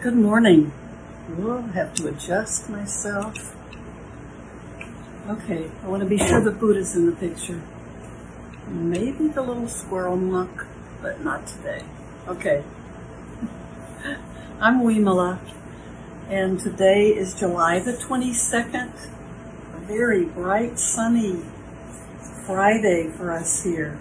Good morning. We'll have to adjust myself. Okay, I want to be sure the Buddha's in the picture. Maybe the little squirrel monk, but not today. Okay. I'm Wimala, and today is July the 22nd, a very bright, sunny Friday for us here.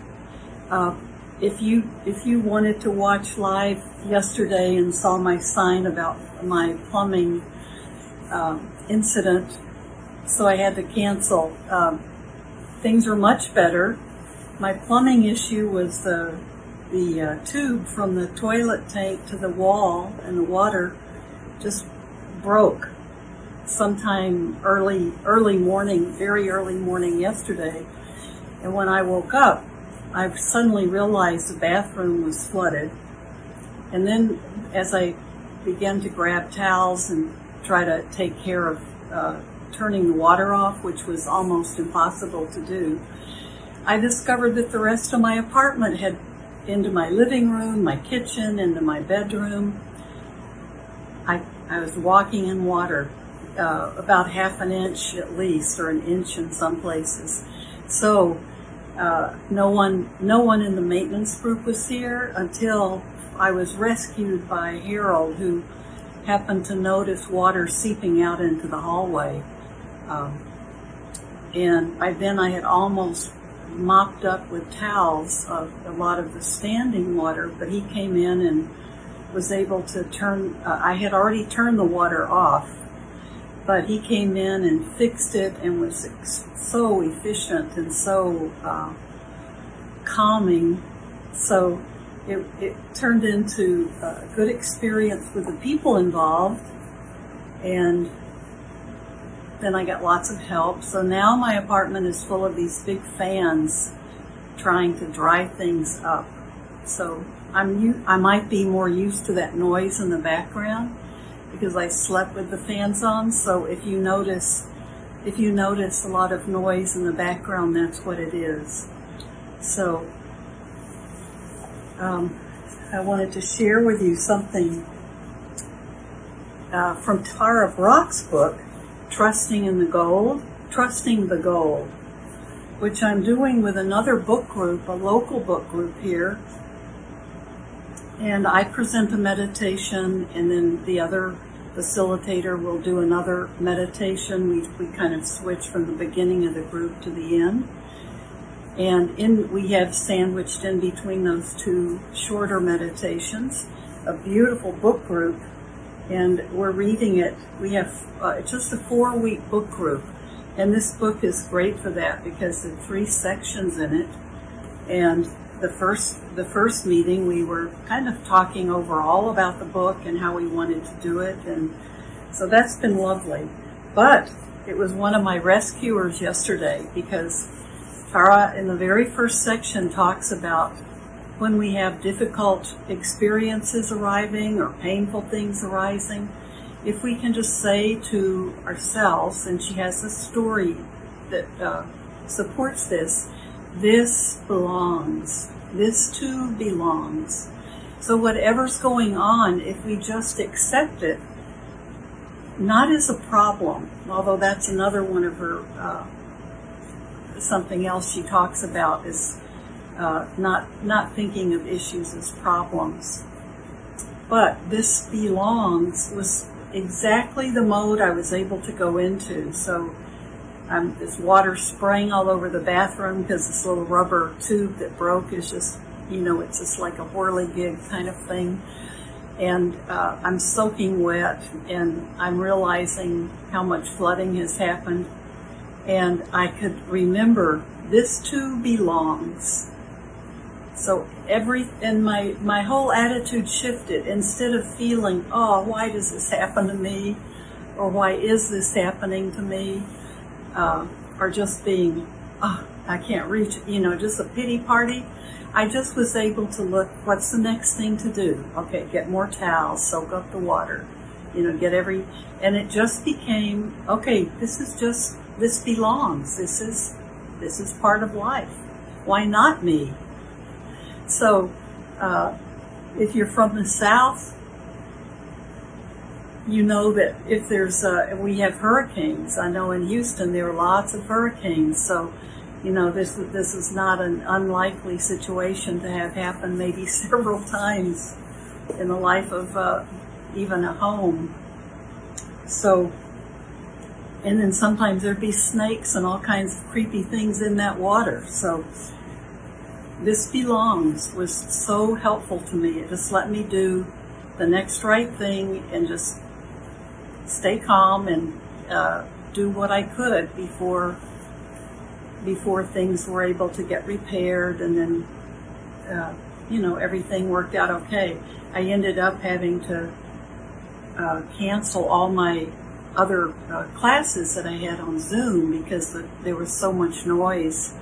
Uh, if you if you wanted to watch live yesterday and saw my sign about my plumbing um, incident, so I had to cancel. Um, things are much better. My plumbing issue was the the uh, tube from the toilet tank to the wall and the water just broke sometime early early morning, very early morning yesterday. And when I woke up, I suddenly realized the bathroom was flooded. And then as I began to grab towels and try to take care of uh, turning the water off, which was almost impossible to do, I discovered that the rest of my apartment had into my living room, my kitchen, into my bedroom. I, I was walking in water, uh, about half an inch at least, or an inch in some places. So uh, no one, no one in the maintenance group was here until I was rescued by Harold, who happened to notice water seeping out into the hallway. Um, and by then I had almost mopped up with towels of a lot of the standing water, but he came in and was able to turn, uh, I had already turned the water off, but he came in and fixed it and was so efficient and so uh, calming. So it, it turned into a good experience with the people involved. And then I got lots of help. So now my apartment is full of these big fans trying to dry things up. So I'm I might be more used to that noise in the background because I slept with the fans on. So if you notice if you notice a lot of noise in the background, that's what it is. So um, I wanted to share with you something uh, from Tara Brach's book, Trusting in the Gold, Trusting the Gold, which I'm doing with another book group, a local book group here. And I present a meditation, and then the other facilitator will do another meditation. We, we kind of switch from the beginning of the group to the end. And in, we have sandwiched in between those two shorter meditations a beautiful book group, and we're reading it. We have uh, just a four week book group, and this book is great for that because there are three sections in it. And the first the first meeting, we were kind of talking over all about the book and how we wanted to do it, and so that's been lovely. But it was one of my rescuers yesterday because Tara, in the very first section, talks about when we have difficult experiences arriving or painful things arising, if we can just say to ourselves, and she has a story that uh, supports this, this belongs. This too belongs. So whatever's going on, if we just accept it, not as a problem, although that's another one of her uh, something else she talks about is uh, not not thinking of issues as problems. But this belongs was exactly the mode I was able to go into. So this water spraying all over the bathroom because this little rubber tube that broke is just, you know, it's just like a whirligig kind of thing. And uh, I'm soaking wet and I'm realizing how much flooding has happened and I could remember this too belongs. So every and my my whole attitude shifted. Instead of feeling, oh, why does this happen to me, or why is this happening to me, uh, or just being, oh, I can't reach, you know, just a pity party. I just was able to look. What's the next thing to do? Okay, get more towels, soak up the water, you know, get every, and it just became okay. This is just this belongs. This is this is part of life. Why not me? So, uh, if you're from the South, you know that if there's uh, we have hurricanes. I know in Houston there are lots of hurricanes, so you know this this is not an unlikely situation to have happen maybe several times in the life of uh, even a home. So, and then sometimes there'd be snakes and all kinds of creepy things in that water. So, this belongs was so helpful to me. It just let me do the next right thing and just stay calm and uh, do what I could before before things were able to get repaired and then uh, you know everything worked out okay. I ended up having to uh, cancel all my other uh, classes that I had on Zoom because the, there was so much noise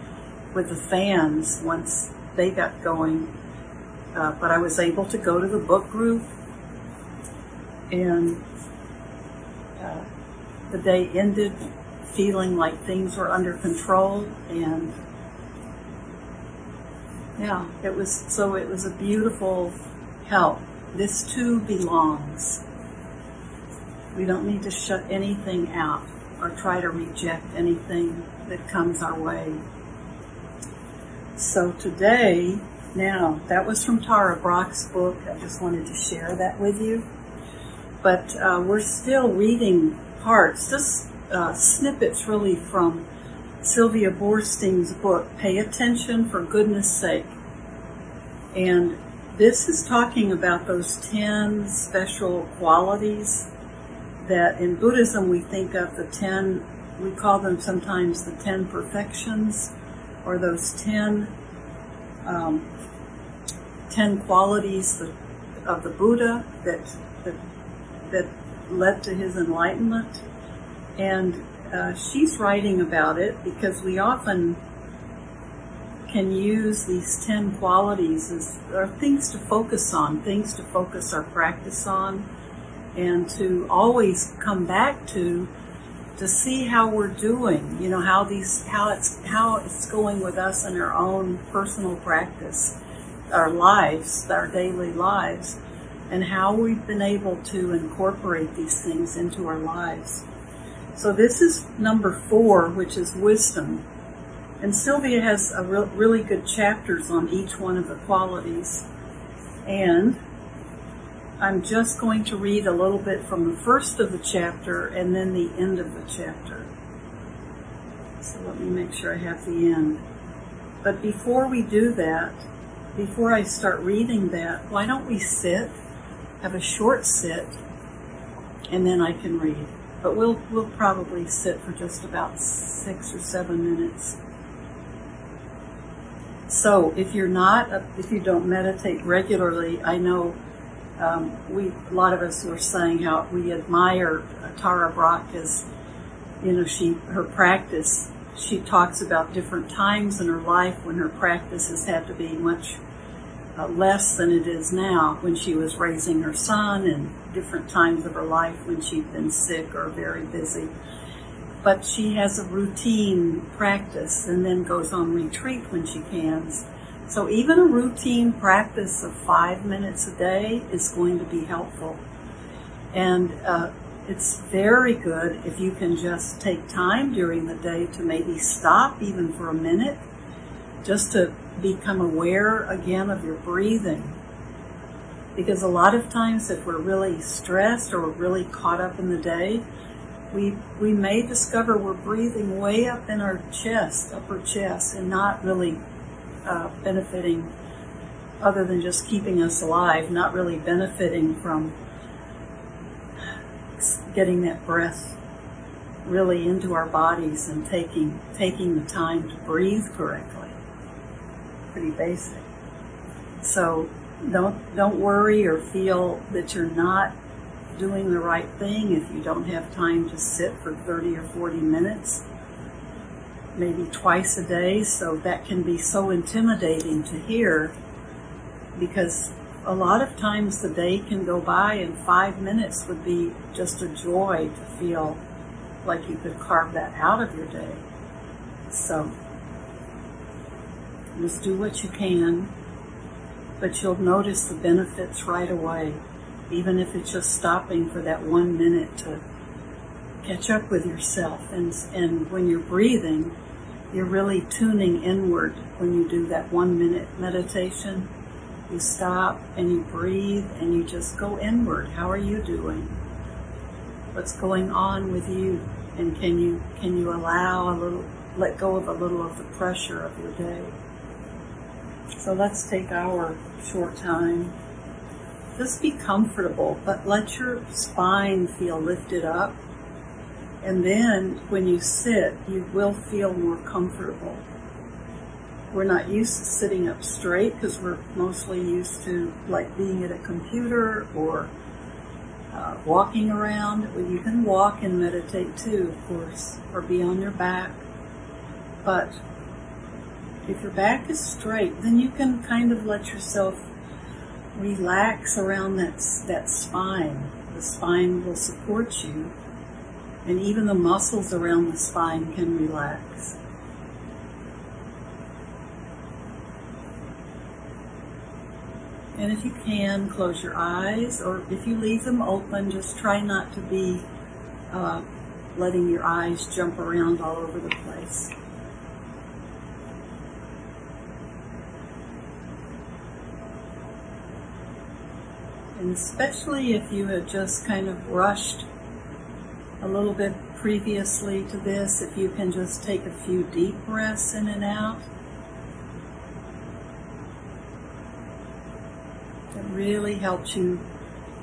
with the fans once they got going. Uh, but I was able to go to the book group, and the day ended feeling like things were under control and yeah it was so it was a beautiful help this too belongs we don't need to shut anything out or try to reject anything that comes our way. So today, now, that was from Tara Brach's book. I just wanted to share that with you. But uh, we're still reading parts, just uh, snippets really from Sylvia Boorstein's book, Pay Attention for Goodness Sake. And this is talking about those 10 special qualities that in Buddhism we think of the ten, we call them sometimes the ten perfections, or those ten, um, ten qualities of the Buddha that, that, that led to his enlightenment. And uh, she's writing about it because we often can use these 10 qualities as things to focus on, things to focus our practice on and to always come back to to see how we're doing you know how these how it's how it's going with us in our own personal practice our lives our daily lives and how we've been able to incorporate these things into our lives so this is number four which is wisdom and sylvia has a re- really good chapters on each one of the qualities and I'm just going to read a little bit from the first of the chapter and then the end of the chapter. So let me make sure I have the end. But before we do that, before I start reading that, why don't we sit, have a short sit, and then I can read. But we'll we'll probably sit for just about six or seven minutes. So if you're not, if you don't meditate regularly, I know um, we a lot of us were saying how we admire Tara Brach as you know she her practice. She talks about different times in her life when her practice has had to be much uh, less than it is now. When she was raising her son, and different times of her life when she'd been sick or very busy. But she has a routine practice, and then goes on retreat when she can so even a routine practice of five minutes a day is going to be helpful. And uh, it's very good if you can just take time during the day to maybe stop even for a minute, just to become aware again of your breathing. Because a lot of times, if we're really stressed or we're really caught up in the day, we we may discover we're breathing way up in our chest, upper chest, and not really uh, benefiting other than just keeping us alive, not really benefiting from getting that breath really into our bodies and taking taking the time to breathe correctly. Pretty basic. So don't don't worry or feel that you're not doing the right thing if you don't have time to sit for 30 or 40 minutes maybe twice a day, so that can be so intimidating to hear because a lot of times the day can go by and five minutes would be just a joy to feel like you could carve that out of your day. So just do what you can, but you'll notice the benefits right away. even if it's just stopping for that one minute to catch up with yourself. And, and when you're breathing, you're really tuning inward when you do that one minute meditation. You stop and you breathe and you just go inward. How are you doing? What's going on with you? And can you can you allow a little let go of a little of the pressure of your day? So let's take our short time. Just be comfortable, but let your spine feel lifted up. And then when you sit, you will feel more comfortable. We're not used to sitting up straight because we're mostly used to like being at a computer or uh, walking around. Well, you can walk and meditate too, of course, or be on your back. But if your back is straight, then you can kind of let yourself relax around that, that spine. The spine will support you, and even the muscles around the spine can relax. And if you can, close your eyes, or if you leave them open, just try not to be uh, letting your eyes jump around all over the place. And especially if you had just kind of rushed a little bit previously to this, if you can just take a few deep breaths in and out. It really helps you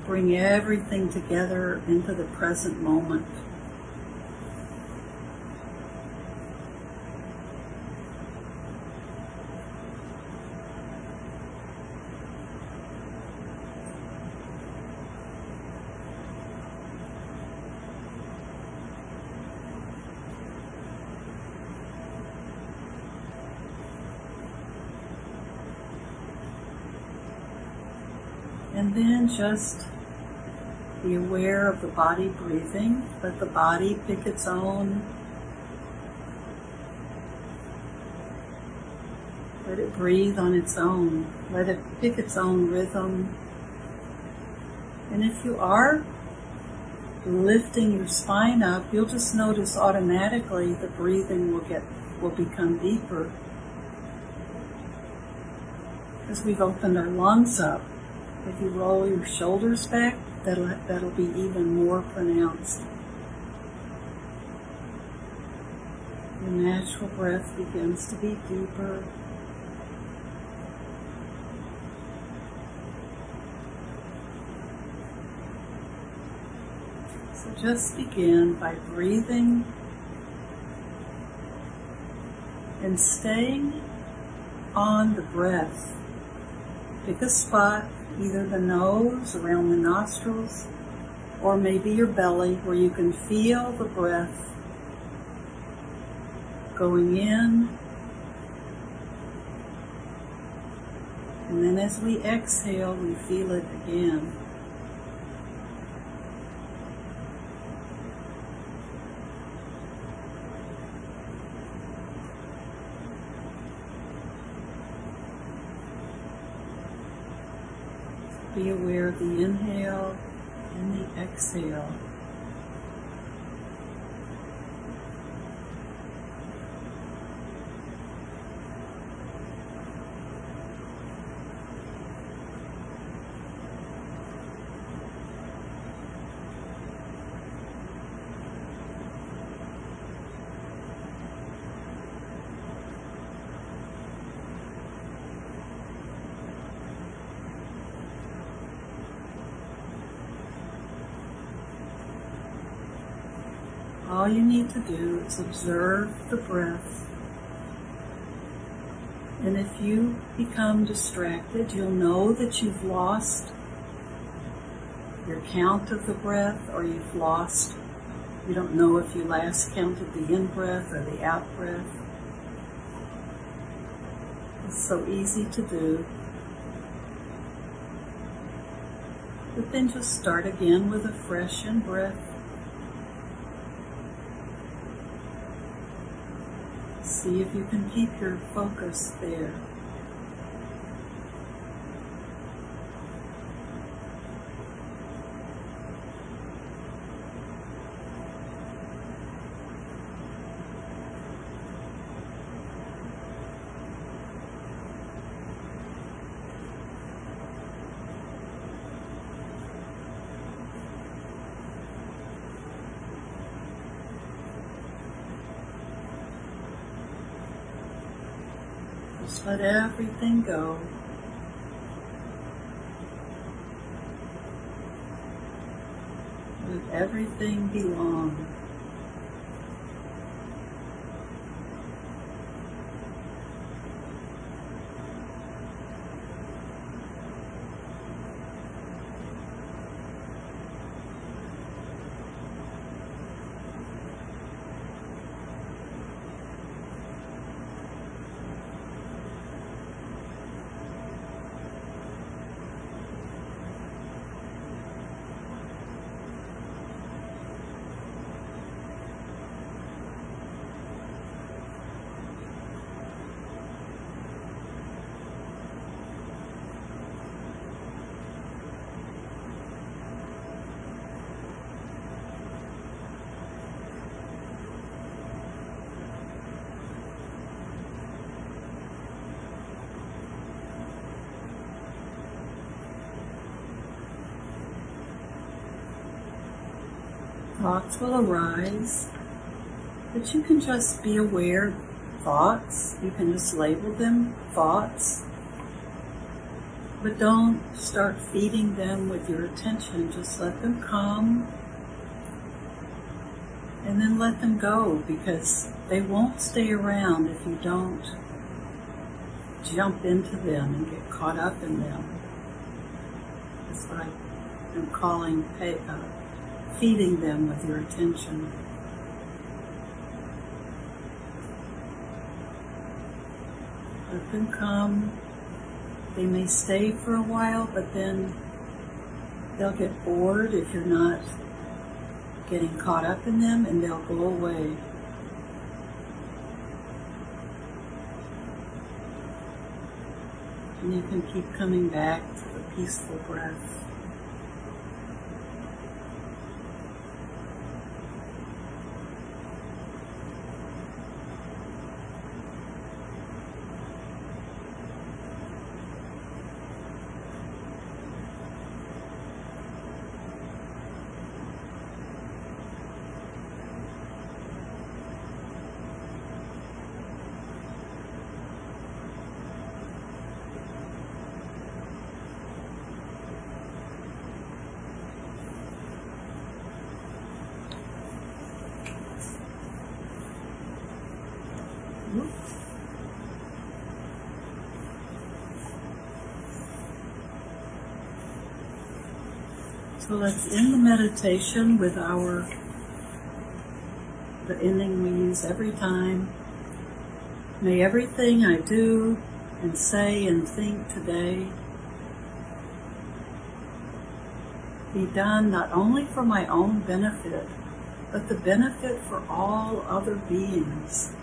bring everything together into the present moment. Just be aware of the body breathing. Let the body pick its own. Let it breathe on its own. Let it pick its own rhythm. And if you are lifting your spine up, you'll just notice automatically the breathing will get will become deeper because we've opened our lungs up. If you roll your shoulders back, that'll, that'll be even more pronounced. Your natural breath begins to be deeper. So just begin by breathing and staying on the breath. Pick a spot either the nose, around the nostrils, or maybe your belly where you can feel the breath going in. And then as we exhale, we feel it again. Be aware of the inhale and the exhale. All you need to do is observe the breath. And if you become distracted, you'll know that you've lost your count of the breath or you've lost, you don't know if you last counted the in breath or the out breath. It's so easy to do. But then just start again with a fresh in breath. See if you can keep your focus there. Let everything go. Let everything belong. Thoughts will arise, but you can just be aware thoughts. You can just label them thoughts. But don't start feeding them with your attention. Just let them come and then let them go because they won't stay around if you don't jump into them and get caught up in them. It's like I'm calling pay, uh, feeding them with your attention. Let them come. They may stay for a while, but then they'll get bored if you're not getting caught up in them and they'll go away. And you can keep coming back to the peaceful breath. So let's end the meditation with our the ending we use every time. May everything I do and say and think today be done not only for my own benefit, but the benefit for all other beings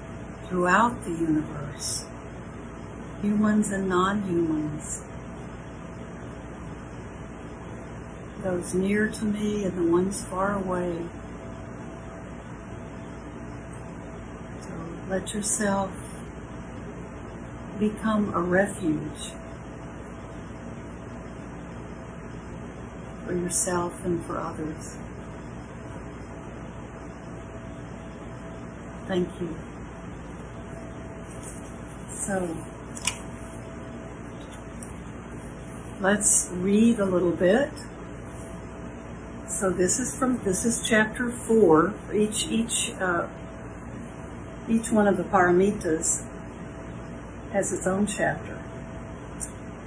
throughout the universe, humans and non humans. Those near to me and the ones far away. So let yourself become a refuge for yourself and for others. Thank you. So, let's read a little bit. So this is from this is chapter four. Each each uh, each one of the paramitas has its own chapter.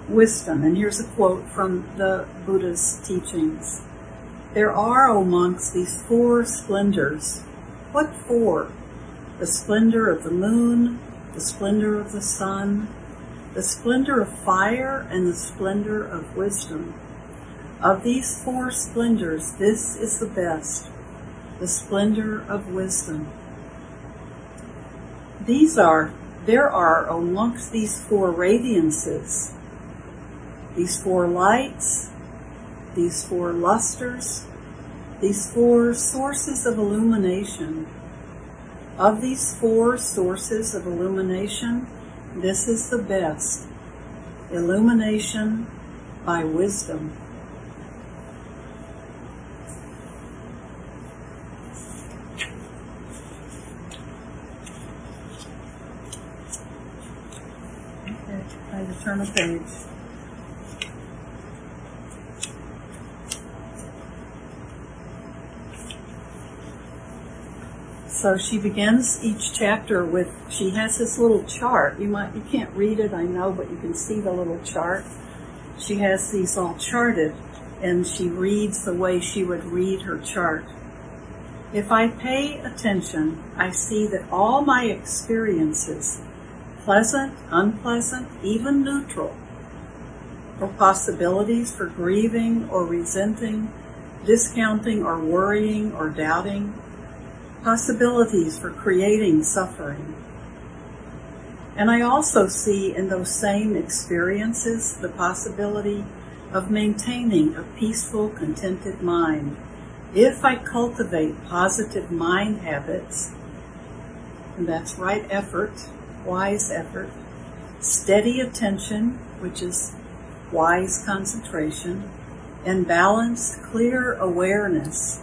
Wisdom, and here's a quote from the Buddha's teachings. There are, O monks, these four splendors. What four? The splendor of the moon, the splendor of the sun, the splendor of fire, and the splendor of wisdom. Of these four splendors, this is the best, the splendor of wisdom. These are, there are amongst these four radiances, these four lights, these four lusters, these four sources of illumination. Of these four sources of illumination, this is the best illumination by wisdom. Turn page. So she begins each chapter with she has this little chart. You might you can't read it, I know, but you can see the little chart. She has these all charted and she reads the way she would read her chart. If I pay attention, I see that all my experiences, pleasant, unpleasant, even neutral, or possibilities for grieving or resenting, discounting or worrying or doubting, possibilities for creating suffering. And I also see in those same experiences the possibility of maintaining a peaceful, contented mind. If I cultivate positive mind habits, and that's right effort, wise effort, steady attention, which is wise concentration, and balanced, clear awareness,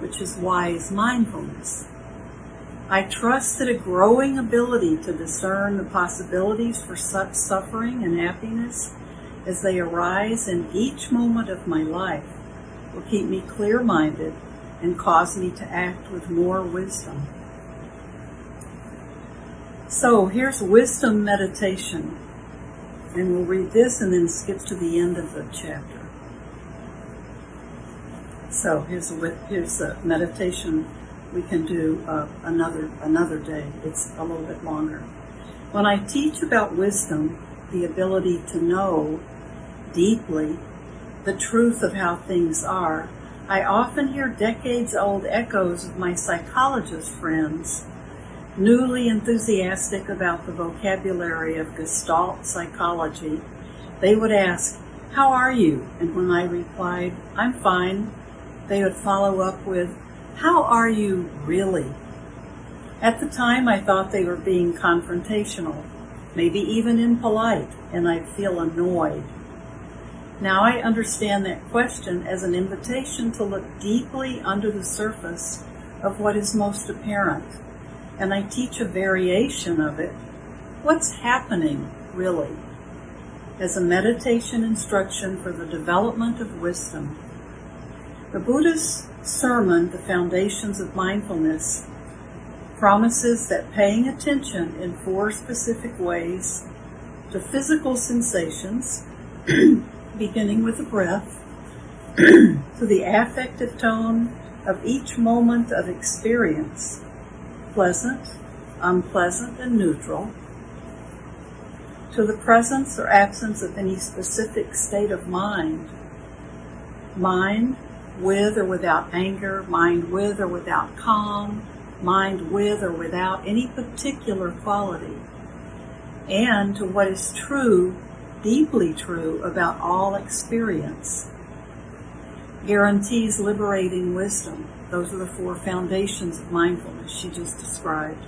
which is wise mindfulness. I trust that a growing ability to discern the possibilities for such suffering and happiness as they arise in each moment of my life will keep me clear minded and cause me to act with more wisdom. So here's wisdom meditation. And we'll read this and then skip to the end of the chapter. So here's a, here's a meditation we can do uh, another another day. It's a little bit longer. When I teach about wisdom, the ability to know deeply the truth of how things are, I often hear decades old echoes of my psychologist friends, newly enthusiastic about the vocabulary of Gestalt psychology. They would ask, How are you? And when I replied, I'm fine, they would follow up with, How are you really? At the time, I thought they were being confrontational, maybe even impolite, and I'd feel annoyed. Now I understand that question as an invitation to look deeply under the surface of what is most apparent. And I teach a variation of it. What's happening, really? As a meditation instruction for the development of wisdom. The Buddha's sermon, The Foundations of Mindfulness, promises that paying attention in four specific ways to physical sensations, beginning with the breath, to the affective tone of each moment of experience, pleasant, unpleasant, and neutral, to the presence or absence of any specific state of mind, mind with or without anger, mind with or without calm, mind with or without any particular quality, and to what is true deeply true about all experience. Guarantees liberating wisdom. Those are the four foundations of mindfulness she just described.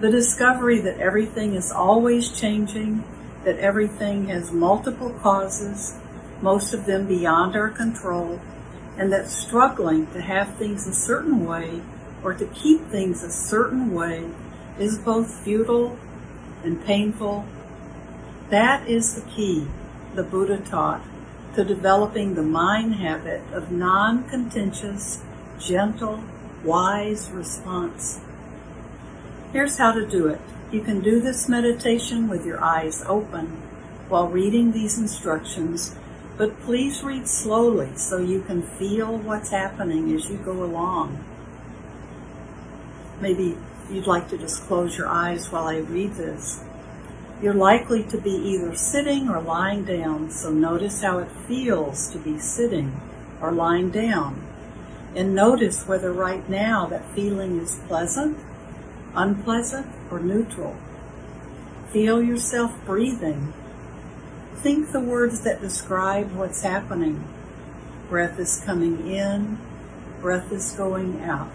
The discovery that everything is always changing, that everything has multiple causes, most of them beyond our control, and that struggling to have things a certain way or to keep things a certain way is both futile and painful that is the key, the Buddha taught, to developing the mind habit of non contentious, gentle, wise response. Here's how to do it. You can do this meditation with your eyes open while reading these instructions, but please read slowly so you can feel what's happening as you go along. Maybe you'd like to just close your eyes while I read this. You're likely to be either sitting or lying down, so notice how it feels to be sitting or lying down. And notice whether right now that feeling is pleasant, unpleasant, or neutral. Feel yourself breathing. Think the words that describe what's happening. Breath is coming in, breath is going out.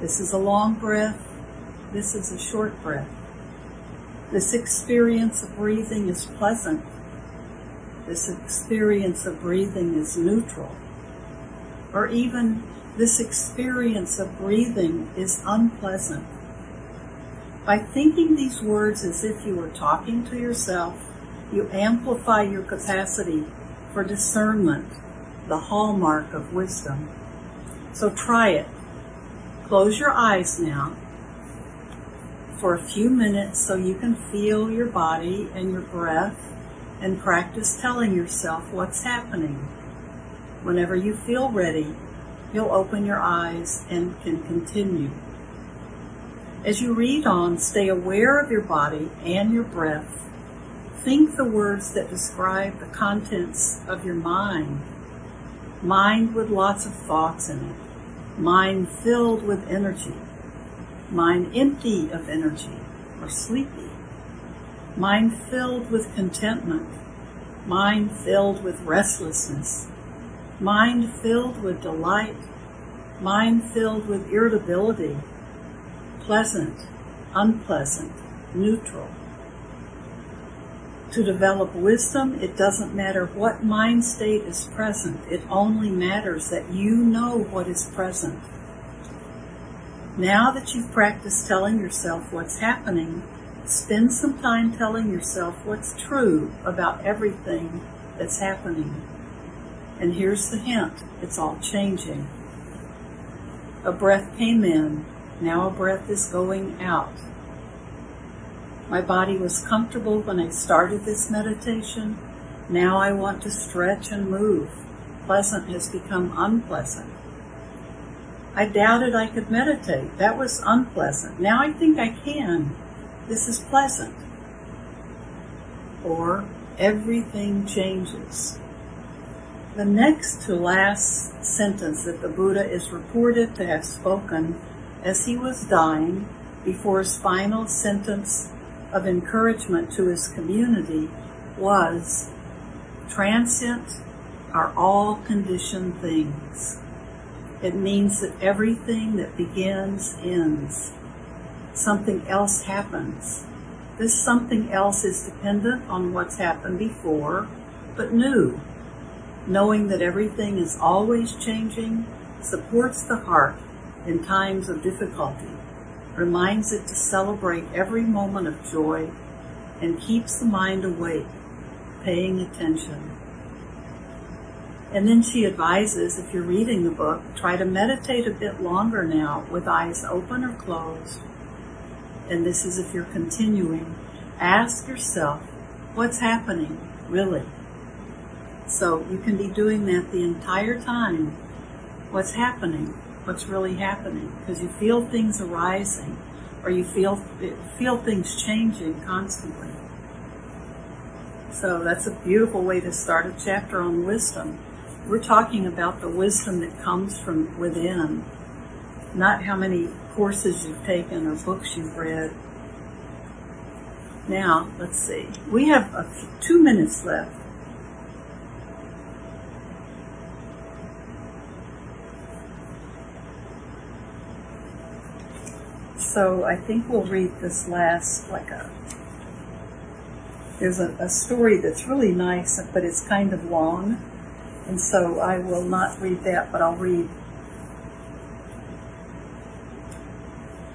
This is a long breath, this is a short breath. This experience of breathing is pleasant. This experience of breathing is neutral. Or even this experience of breathing is unpleasant. By thinking these words as if you were talking to yourself, you amplify your capacity for discernment, the hallmark of wisdom. So try it. Close your eyes now for a few minutes so you can feel your body and your breath and practice telling yourself what's happening. Whenever you feel ready, you'll open your eyes and can continue. As you read on, stay aware of your body and your breath. Think the words that describe the contents of your mind. Mind with lots of thoughts in it. Mind filled with energy. Mind empty of energy or sleepy. Mind filled with contentment. Mind filled with restlessness. Mind filled with delight. Mind filled with irritability pleasant, unpleasant, neutral. To develop wisdom, it doesn't matter what mind state is present, it only matters that you know what is present. Now that you've practiced telling yourself what's happening, spend some time telling yourself what's true about everything that's happening. And here's the hint it's all changing. A breath came in, now a breath is going out. My body was comfortable when I started this meditation. Now I want to stretch and move. Pleasant has become unpleasant. I doubted I could meditate. That was unpleasant. Now I think I can. This is pleasant. Or everything changes. The next to last sentence that the Buddha is reported to have spoken as he was dying before his final sentence of encouragement to his community was transient are all conditioned things. It means that everything that begins ends. Something else happens. This something else is dependent on what's happened before, but new. Knowing that everything is always changing supports the heart in times of difficulty, reminds it to celebrate every moment of joy, and keeps the mind awake, paying attention. And then she advises if you're reading the book, try to meditate a bit longer now with eyes open or closed. And this is if you're continuing. Ask yourself, what's happening, really? So you can be doing that the entire time. What's happening? what's really happening because you feel things arising or you feel feel things changing constantly. So that's a beautiful way to start a chapter on wisdom. We're talking about the wisdom that comes from within, not how many courses you've taken or books you've read. Now, let's see. We have two minutes left. So I think we'll read this last, like a, there's a, a story that's really nice, but it's kind of long. And so I will not read that, but I'll read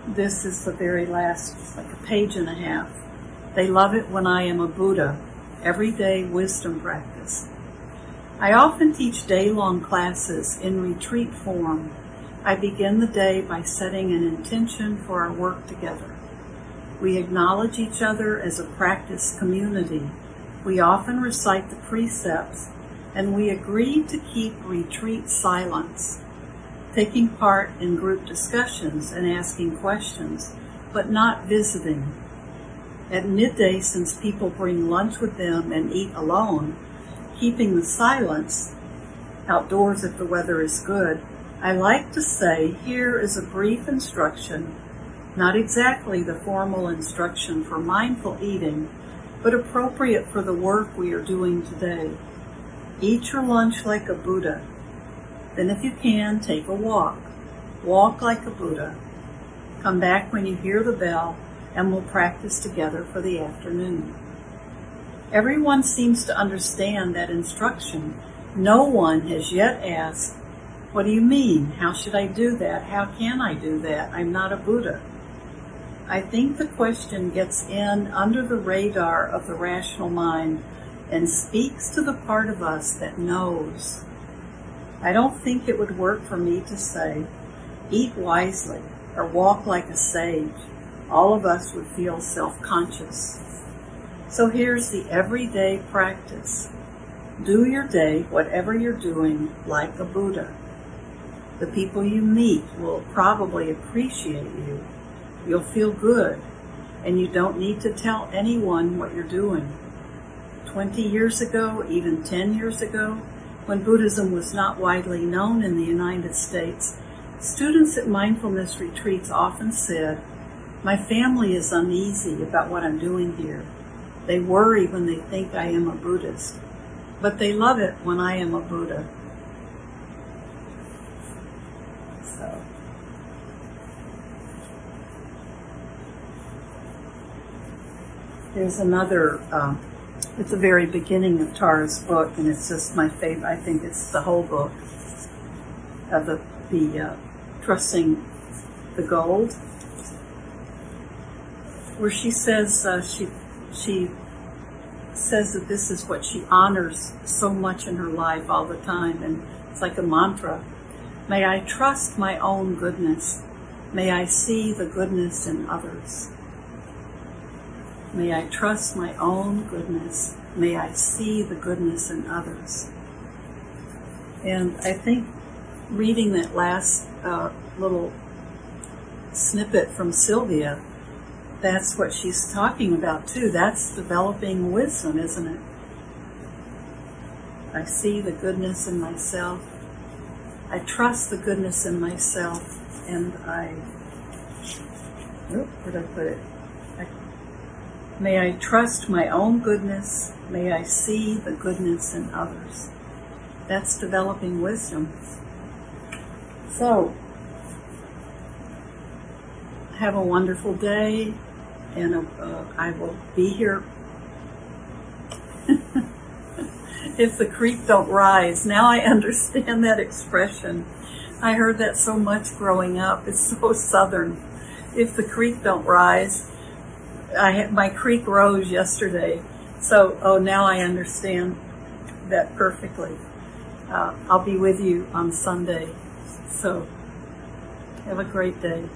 this is the very last, like a page and a half. They love it when I am a Buddha, everyday wisdom practice. I often teach day long classes in retreat form I begin the day by setting an intention for our work together. We acknowledge each other as a practice community. We often recite the precepts and we agree to keep retreat silence, taking part in group discussions and asking questions, but not visiting. At midday, since people bring lunch with them and eat alone, keeping the silence, outdoors if the weather is good, I like to say here is a brief instruction, not exactly the formal instruction for mindful eating, but appropriate for the work we are doing today. Eat your lunch like a Buddha. Then, if you can, take a walk. Walk like a Buddha. Come back when you hear the bell, and we'll practice together for the afternoon. Everyone seems to understand that instruction. No one has yet asked, what do you mean? How should I do that? How can I do that? I'm not a Buddha. I think the question gets in under the radar of the rational mind and speaks to the part of us that knows. I don't think it would work for me to say, eat wisely or walk like a sage. All of us would feel self conscious. So here's the everyday practice do your day, whatever you're doing, like a Buddha. The people you meet will probably appreciate you. You'll feel good, and you don't need to tell anyone what you're doing. 20 years ago, even 10 years ago, when Buddhism was not widely known in the United States, students at mindfulness retreats often said, My family is uneasy about what I'm doing here. They worry when they think I am a Buddhist but they love it when I am a Buddha. So. There's another, um, it's the very beginning of Tara's book, and it's just my favorite. I think it's the whole book of the, the uh, Trusting the Gold, where she says uh, she, she says that this is what she honors so much in her life all the time, and it's like a mantra. May I trust my own goodness. May I see the goodness in others. May I trust my own goodness. May I see the goodness in others. And I think reading that last uh, little snippet from Sylvia, that's what she's talking about too. That's developing wisdom, isn't it? I see the goodness in myself. I trust the goodness in myself, and I. Oop, where did I put it? May I trust my own goodness. May I see the goodness in others. That's developing wisdom. So, have a wonderful day and uh, I will be here if the creek don't rise. Now I understand that expression. I heard that so much growing up. It's so southern. If the creek don't rise, I my creek rose yesterday. So oh now I understand that perfectly. Uh, I'll be with you on Sunday. So have a great day.